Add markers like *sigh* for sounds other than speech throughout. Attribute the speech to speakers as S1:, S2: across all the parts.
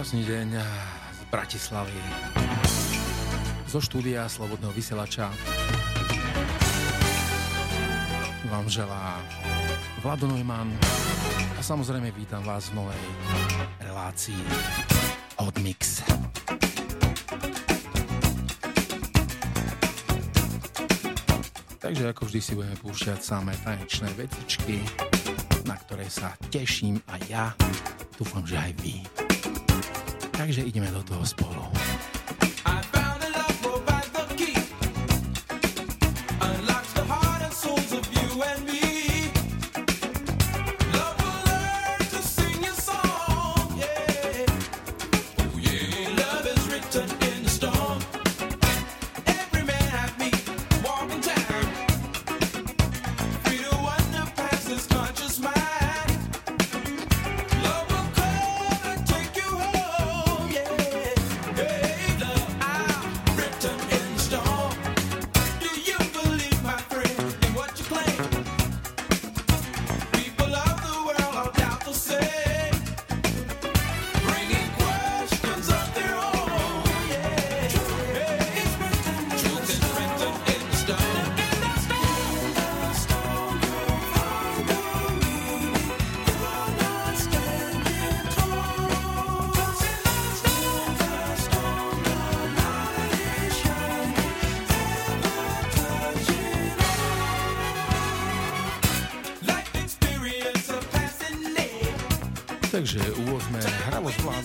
S1: Krásny deň z Bratislavy. Zo štúdia Slobodného vysielača vám želá Vlado Neumann a samozrejme vítam vás v novej relácii od Mix. Takže ako vždy si budeme púšťať samé tanečné vecičky, na ktoré sa teším aj ja. Dúfam, že aj vy. Takže ideme do toho spolu.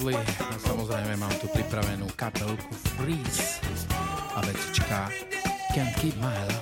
S2: zabudli. A no,
S3: samozrejme mám tu pripravenú kapelku Freeze a vecička Can't Keep My Life.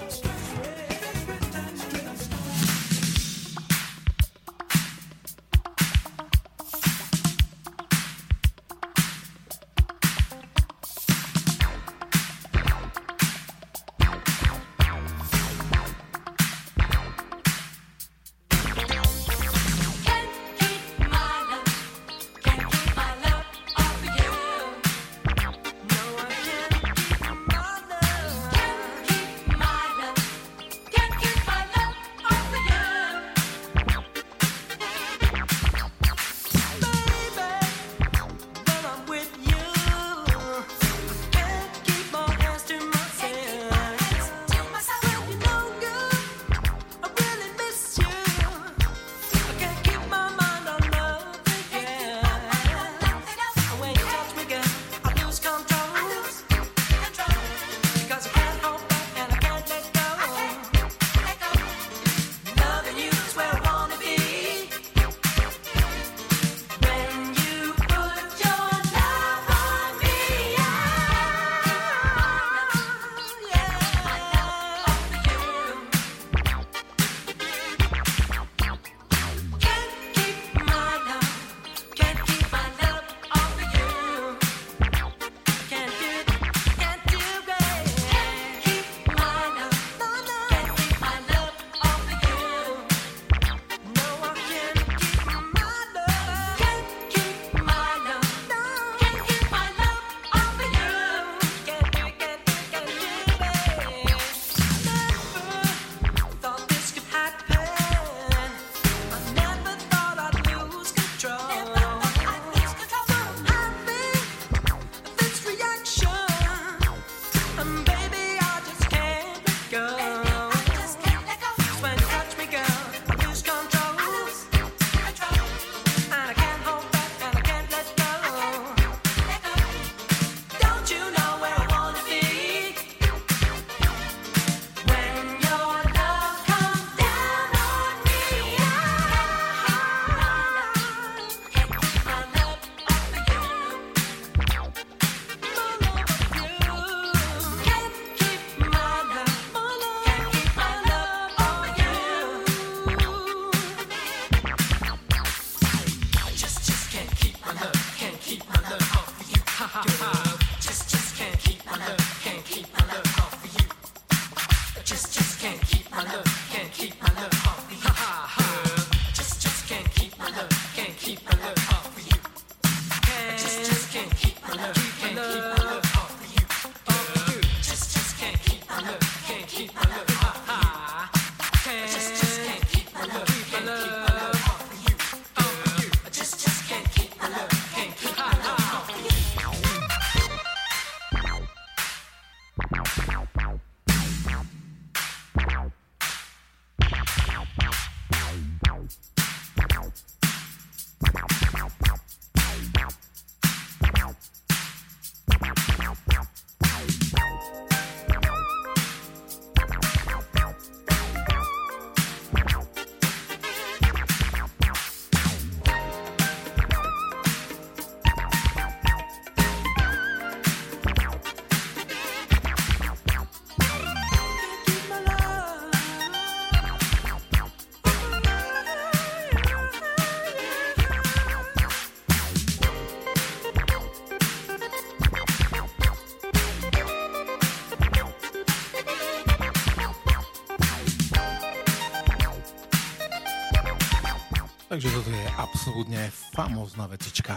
S2: Absolútne famózna vecička.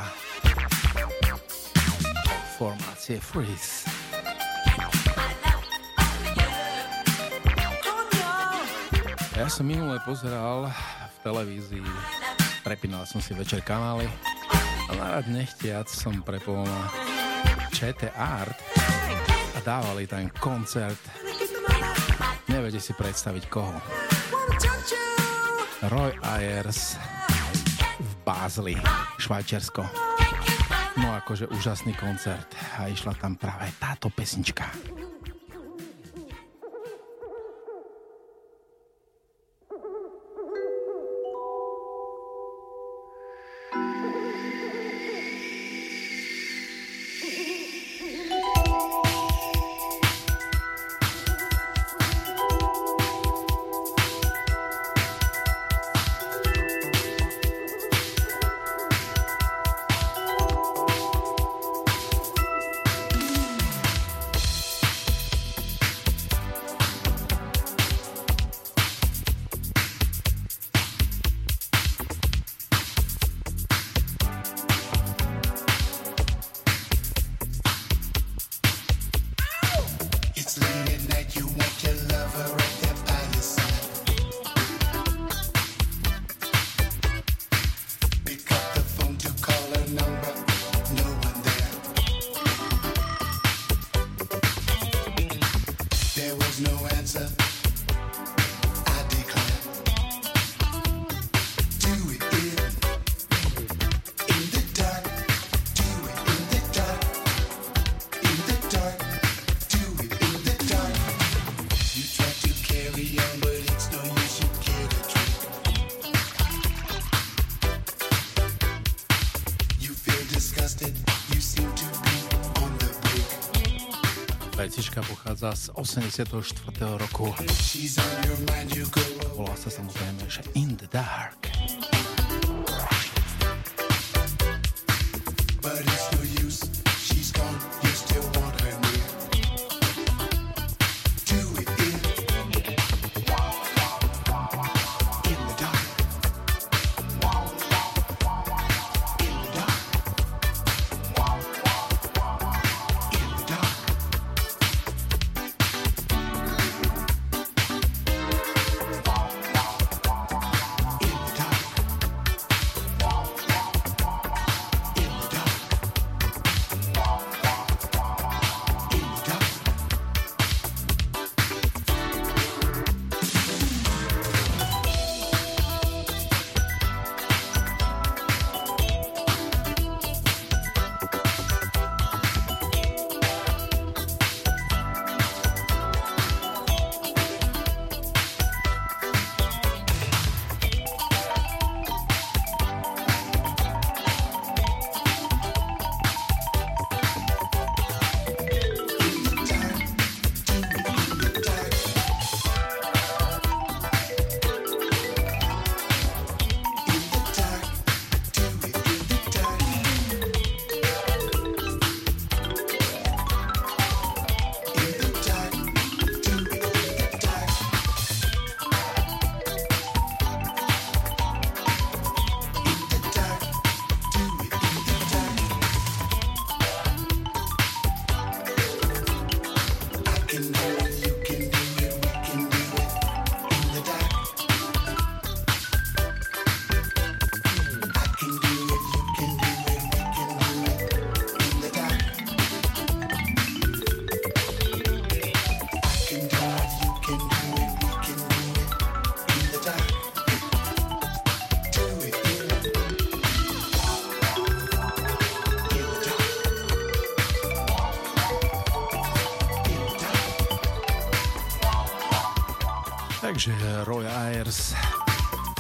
S2: Formácie Freeze. Ja som minule pozeral v televízii, prepínal som si večer kanály a narad nechtiac som prepol na ČT Art a dávali tam koncert. Neviete si predstaviť koho. Roy Ayers Bázli, Švajčiarsko. No akože úžasný koncert a išla tam práve táto pesnička. Z 84. roku. Volá sa samozrejme, že In the Dark.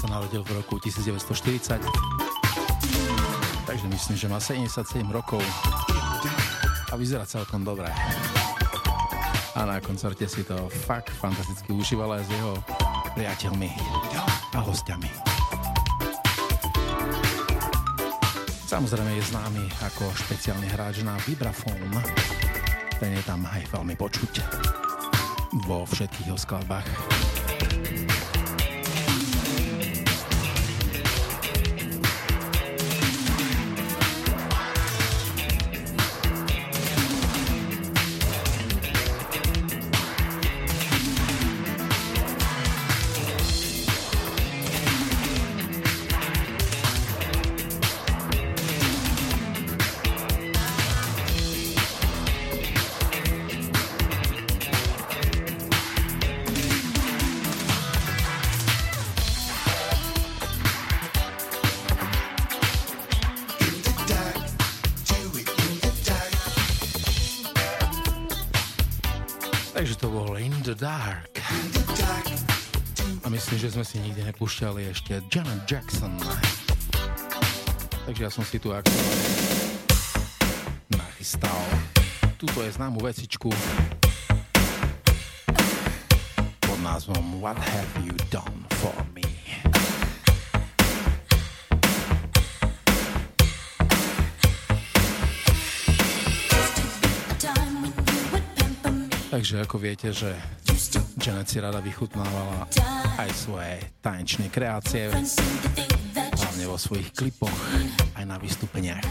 S2: Narodil v roku 1940. Takže myslím, že má 77 rokov a vyzerá celkom dobre. A na koncerte si to fakt fantasticky užíval aj s jeho priateľmi a hostiami. Samozrejme je známy ako špeciálny hráč na vibrafón. Ten je tam aj veľmi počuť vo všetkých jeho skladbách.
S4: Sme si nikdy nepúšťali ešte Janet Jackson. Takže ja som si tu aktuálne nachystal. Tuto je známu vecičku pod názvom What Have You Done For Me. Takže ako viete, že Janet si rada vychutnávala aj svoje tanečné kreácie, hlavne vo svojich klipoch, aj na vystúpeniach.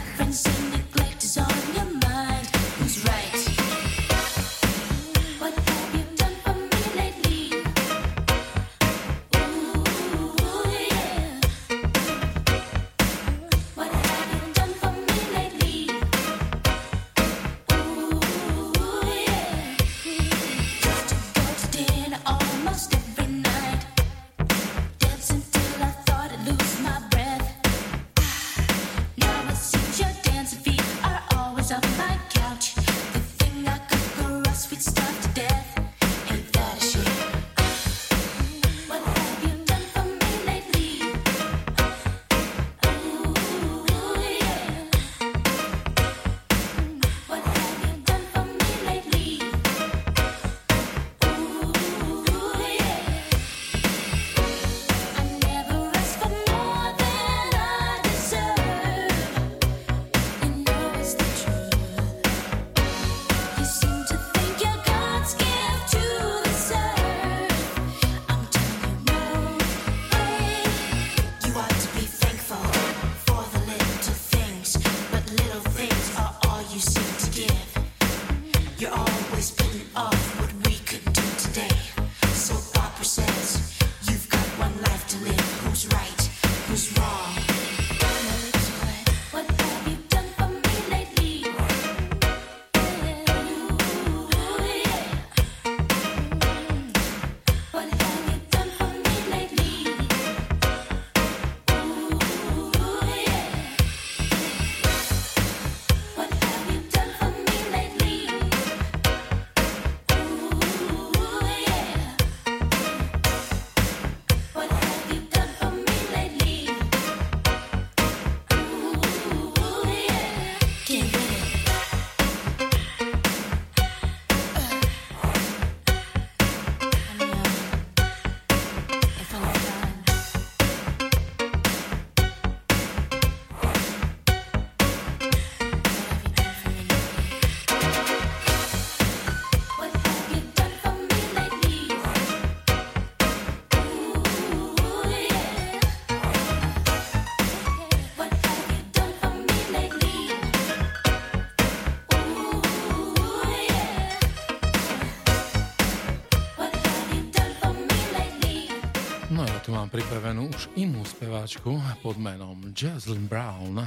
S4: Speváčku pod menom Jaslyn Brown.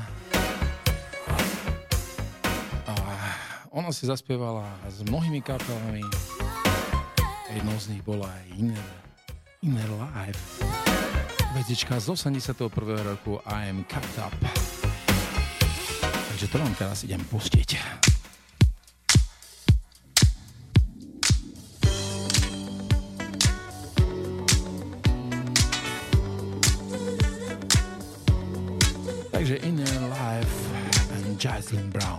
S4: A ona si zaspievala s mnohými kapelami. Jednou z nich bola aj Inner, Inner Life. Vetička z 81. roku I am cut up. Takže to vám teraz idem pustiť. Jocelyn Brown.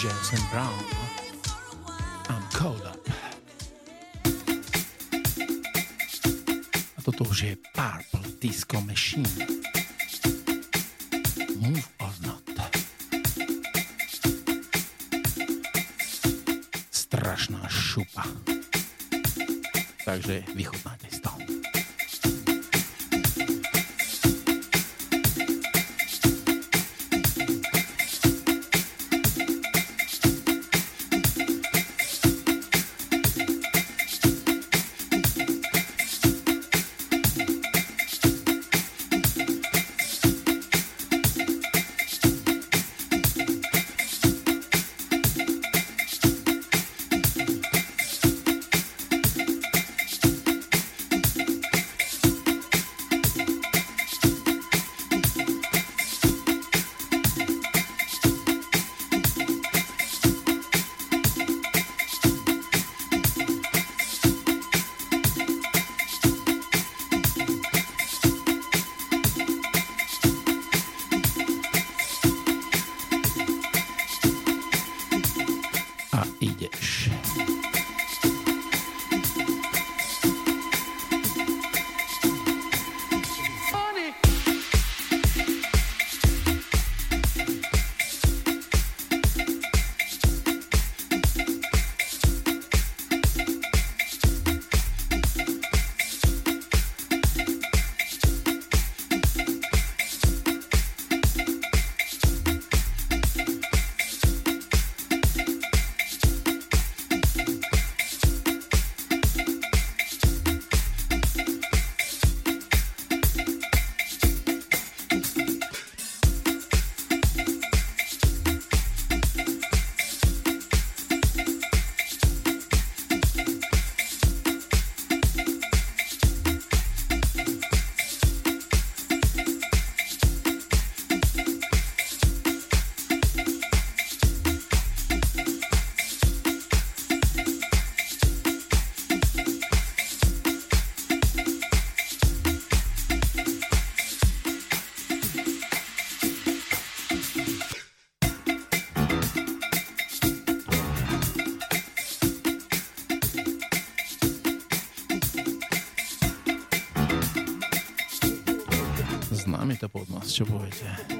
S5: Jason Brown. I'm caught up. A toto už je Purple Disco Machine. Move or not. Strašná šupa. Takže vychutnáte your boys at?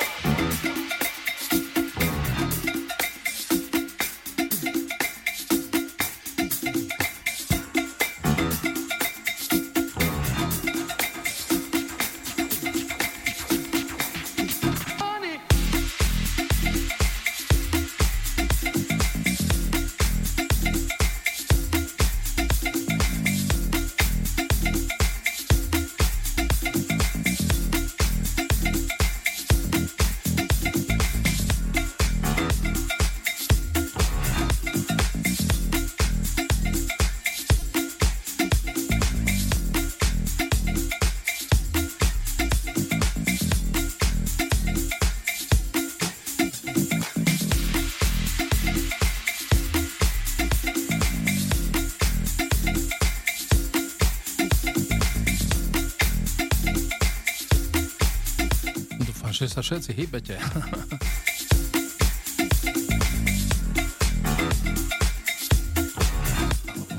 S6: Že sa všetci hýbete. *laughs*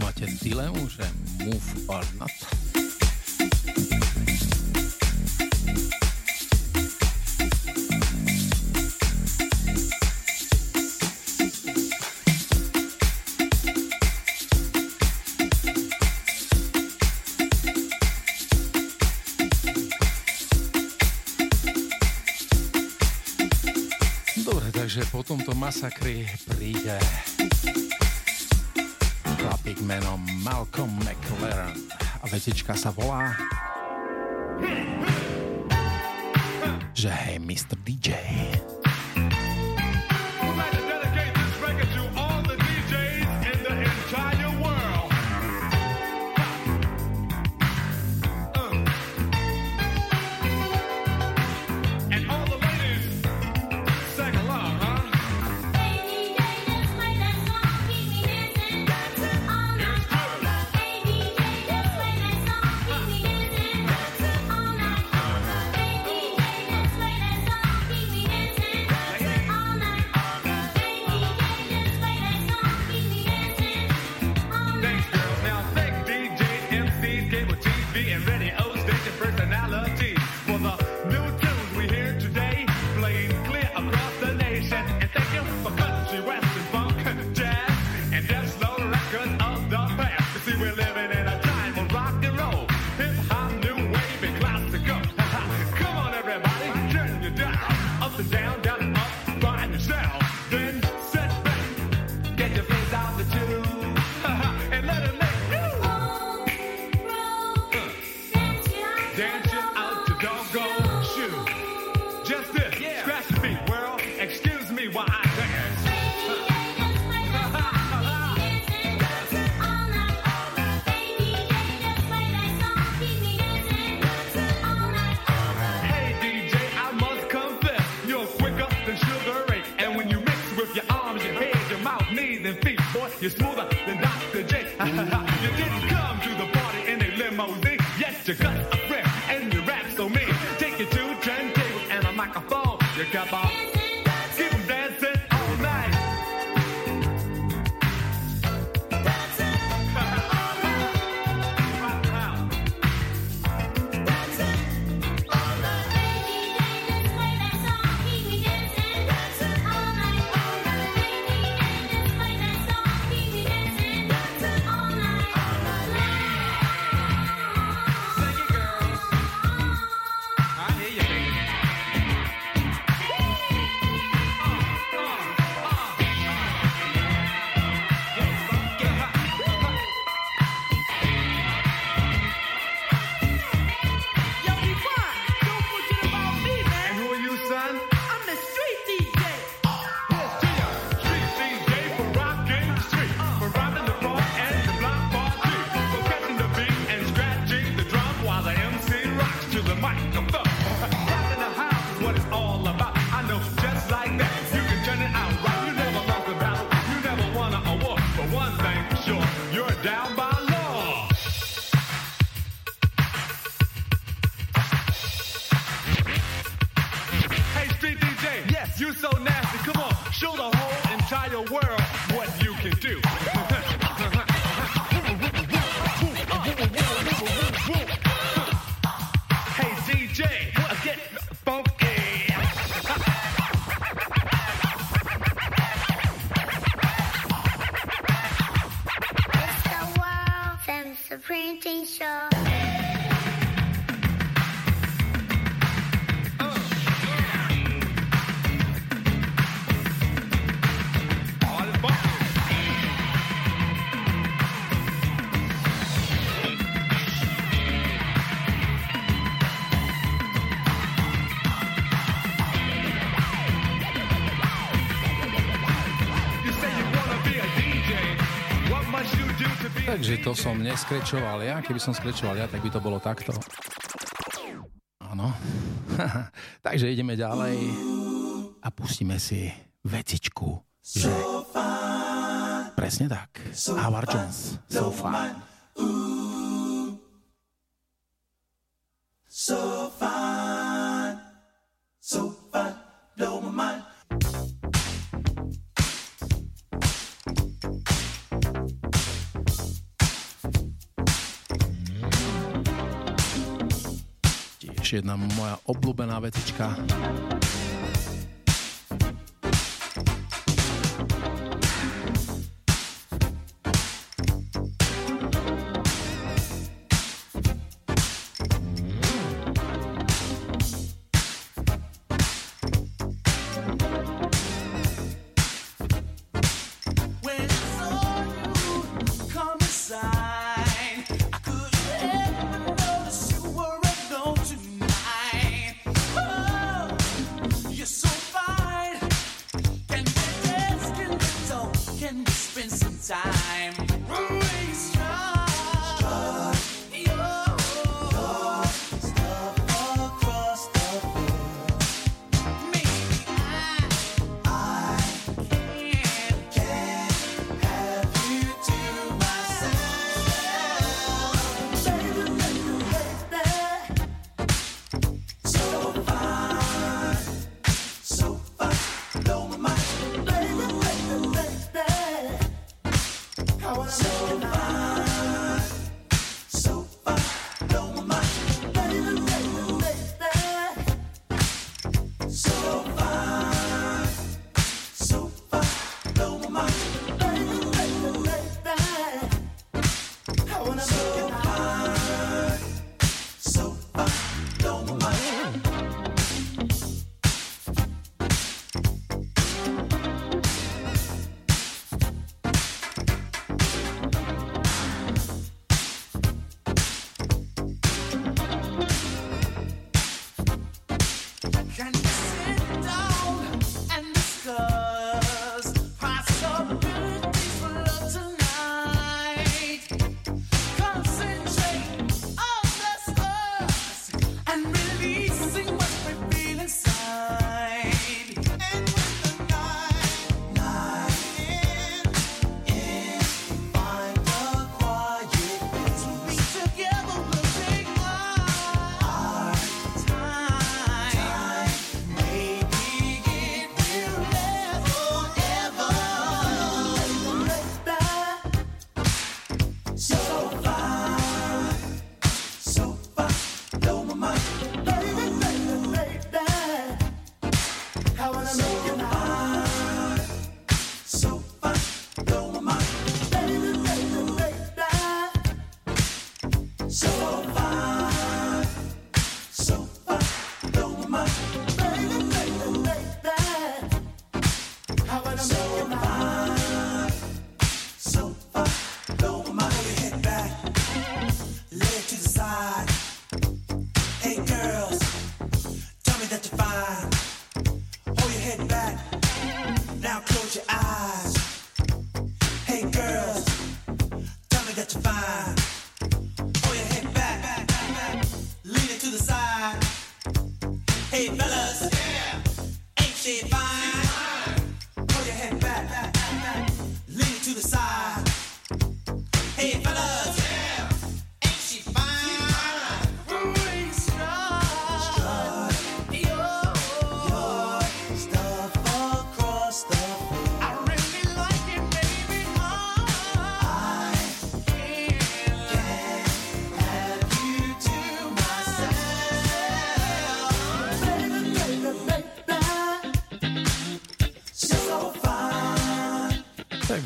S6: Máte dilemu, že move or not? Masakri príde chlapík menom Malcolm McLaren a vetička sa volá že hej Mr. DJ. so nasty. Come on, show the whole entire world. To som neskrečoval ja. Keby som skrečoval ja, tak by to bolo takto. Áno. *laughs* Takže ideme ďalej a pustíme si vecičku, že... Presne tak. Howard Jones. So fine. So
S1: jedna moja obľúbená vecička.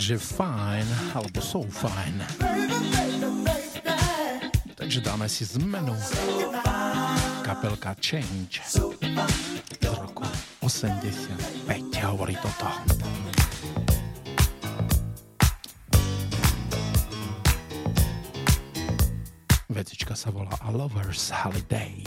S1: Takže fajn, alebo so fajn. Takže dáme si zmenu. Kapelka Change z roku 85 hovorí toto. Vecička sa volá A Lover's Holiday.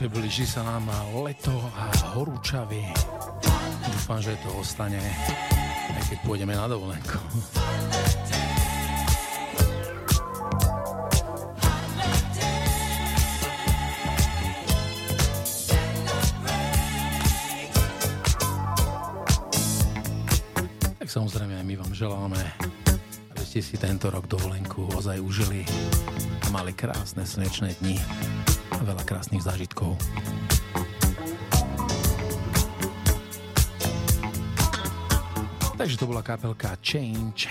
S4: Takže blíži sa nám leto a horúčavy. Dúfam, že to ostane, aj keď pôjdeme na dovolenku. Tak samozrejme aj my vám želáme, aby ste si tento rok dovolenku ozaj užili a mali krásne slnečné dni veľa krásnych zážitkov. Takže to bola kapelka Change.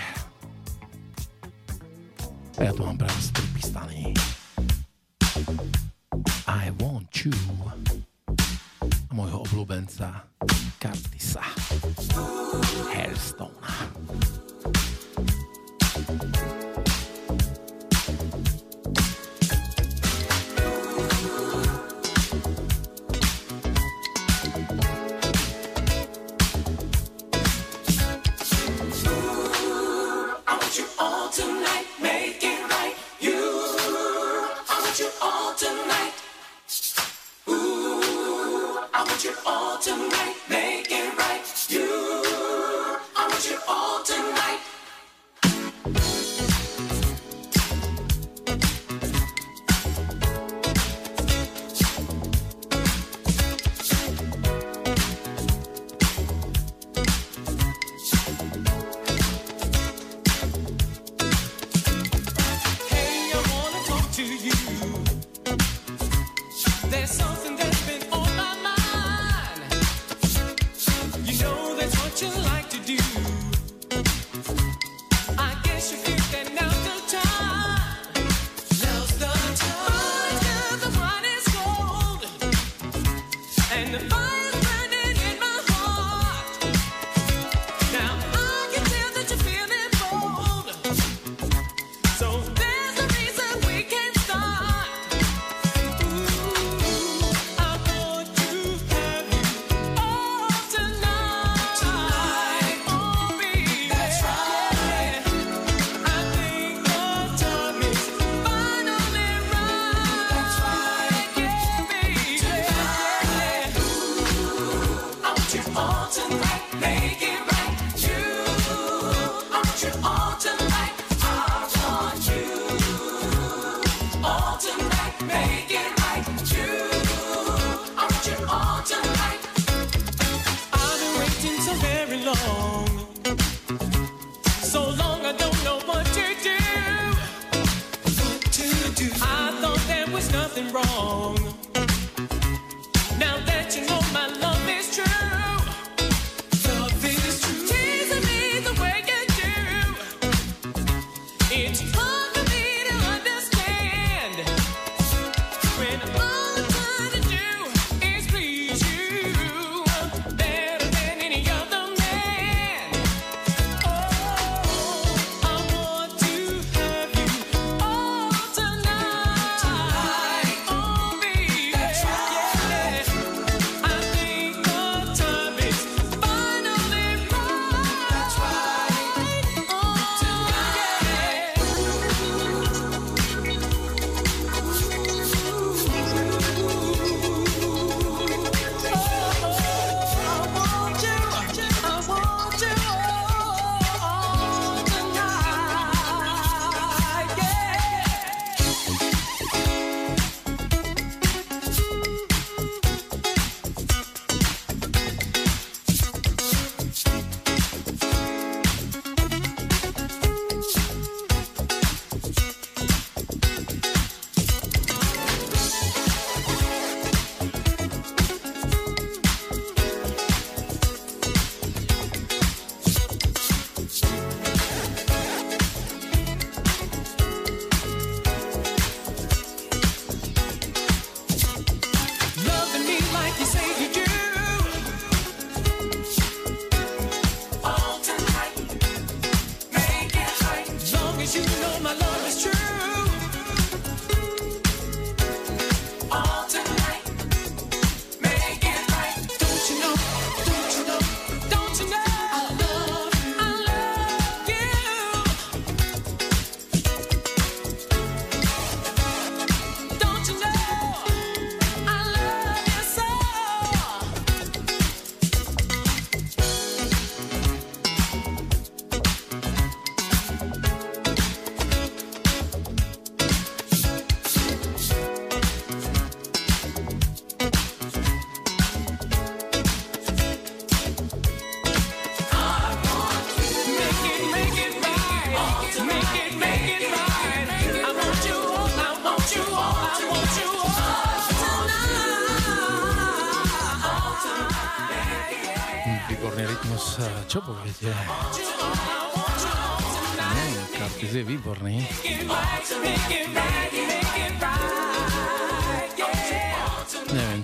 S4: You
S7: know my love.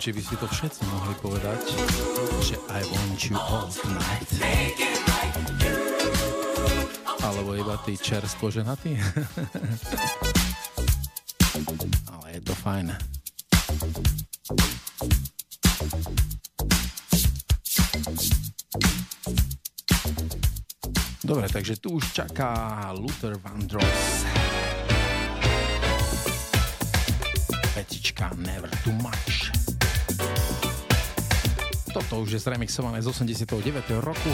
S7: Či by si to všetci mohli povedať, že I want you all tonight. Alebo iba tí čerstvo ženatí. *laughs* Ale je to fajn. Dobre, takže tu už čaká Luther Vandross. Toto už je zremixované z 89. roku.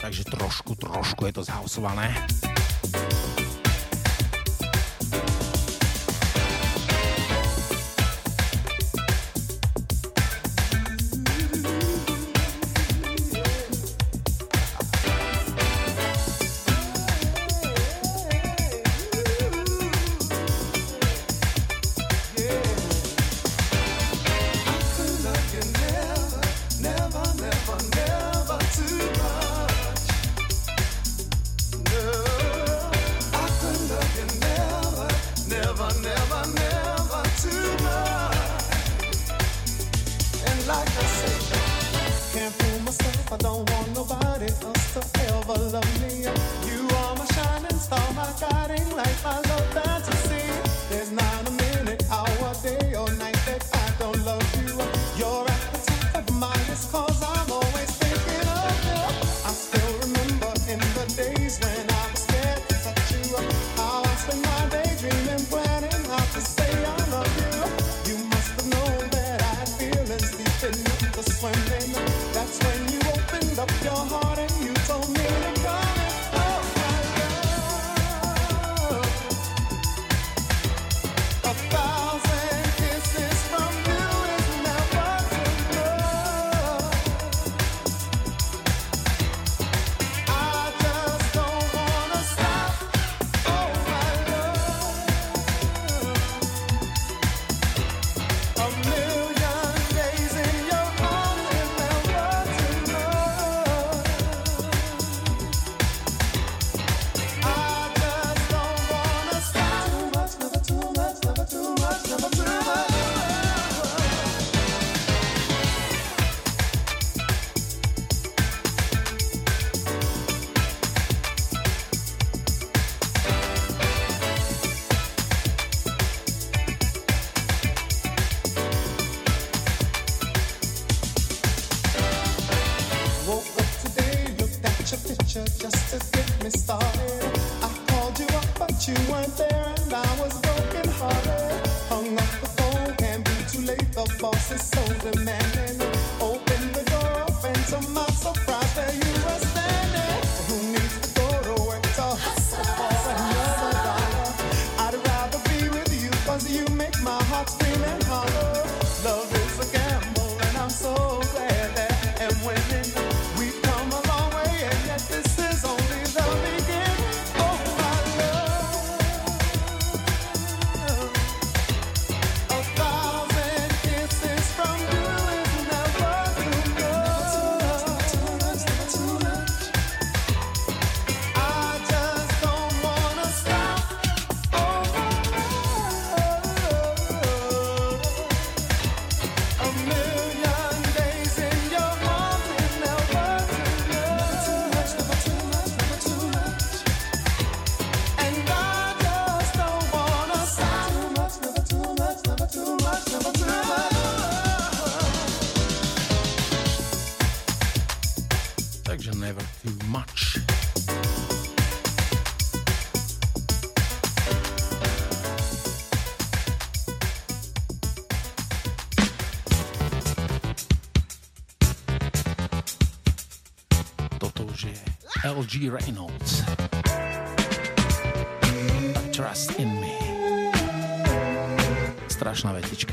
S7: Takže trošku, trošku je to zhausované. Reynolds. Trust in me. Strašná vetička.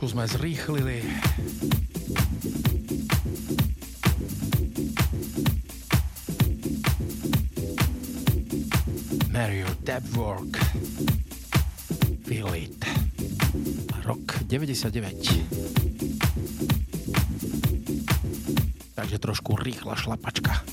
S8: Trošku sme zrýchlili. Mario Debwork Feel It Rok 99 Takže trošku rýchla šlapačka.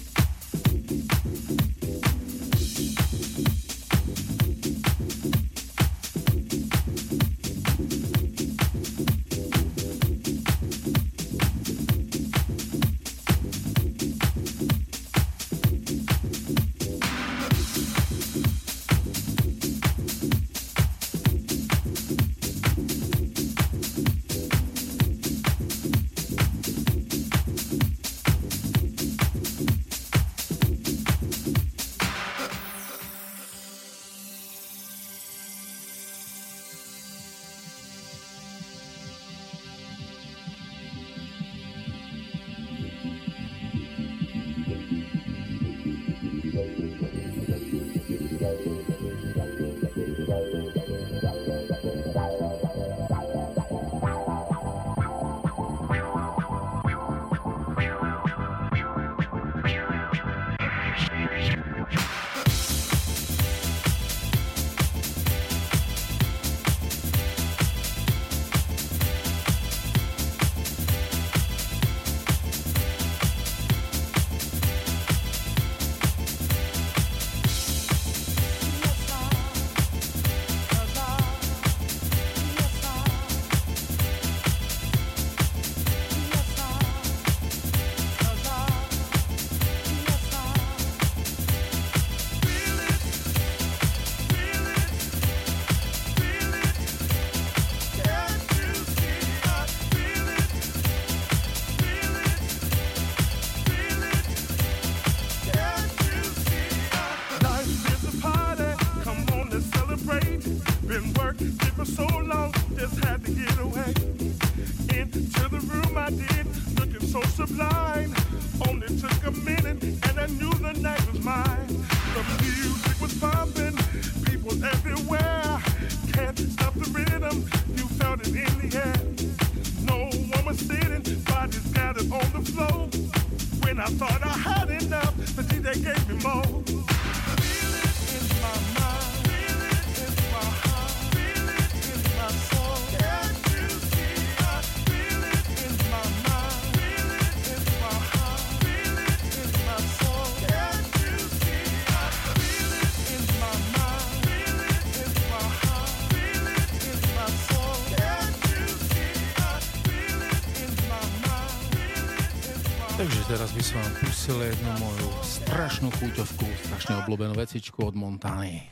S3: Obľúbenú vecičku od Montany.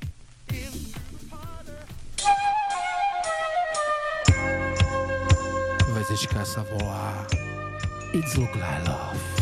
S3: Vecička sa volá It's Look Like Love.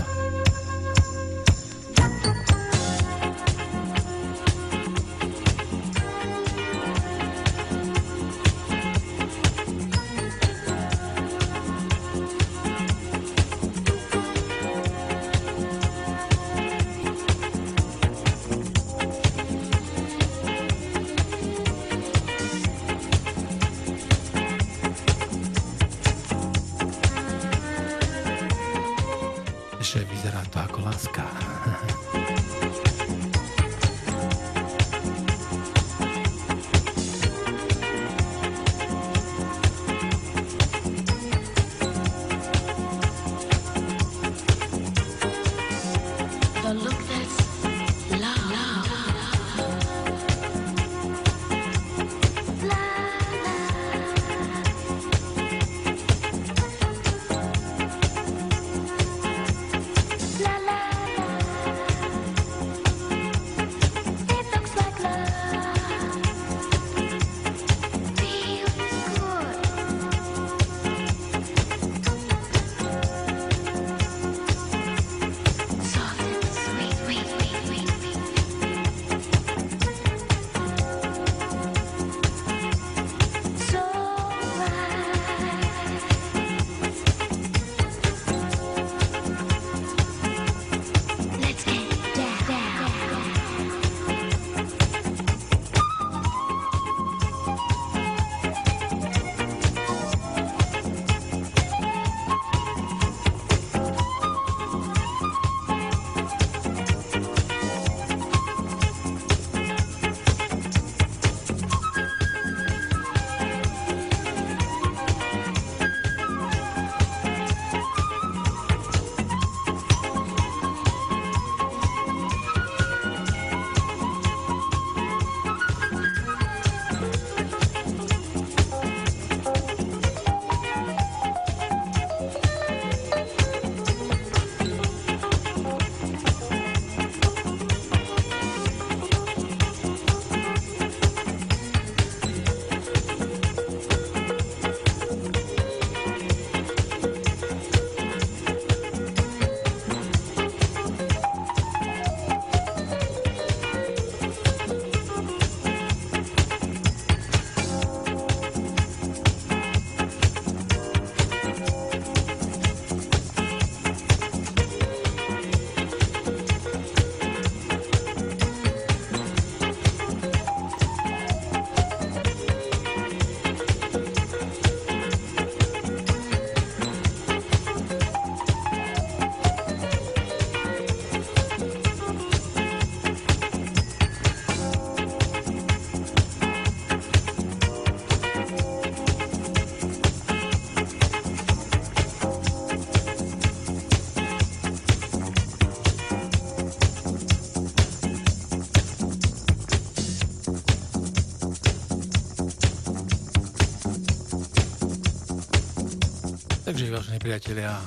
S3: Priatelia,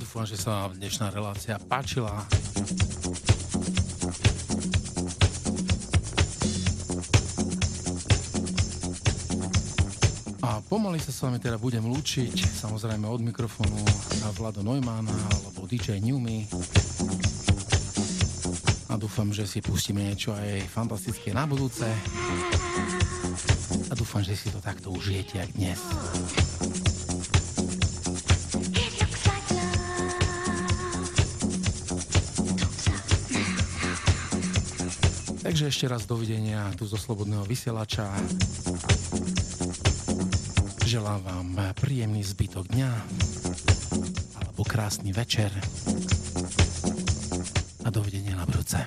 S3: dúfam, že sa vám dnešná relácia páčila. A pomaly sa s vami teda budem lúčiť, samozrejme od mikrofónu na Vlado Neumana alebo DJ Newmy. A dúfam, že si pustíme niečo aj fantastické na budúce. A dúfam, že si to takto užijete, jak dnes. Takže ešte raz dovidenia tu zo Slobodného vysielača. Želám vám príjemný zbytok dňa alebo krásny večer a dovidenia na budúce.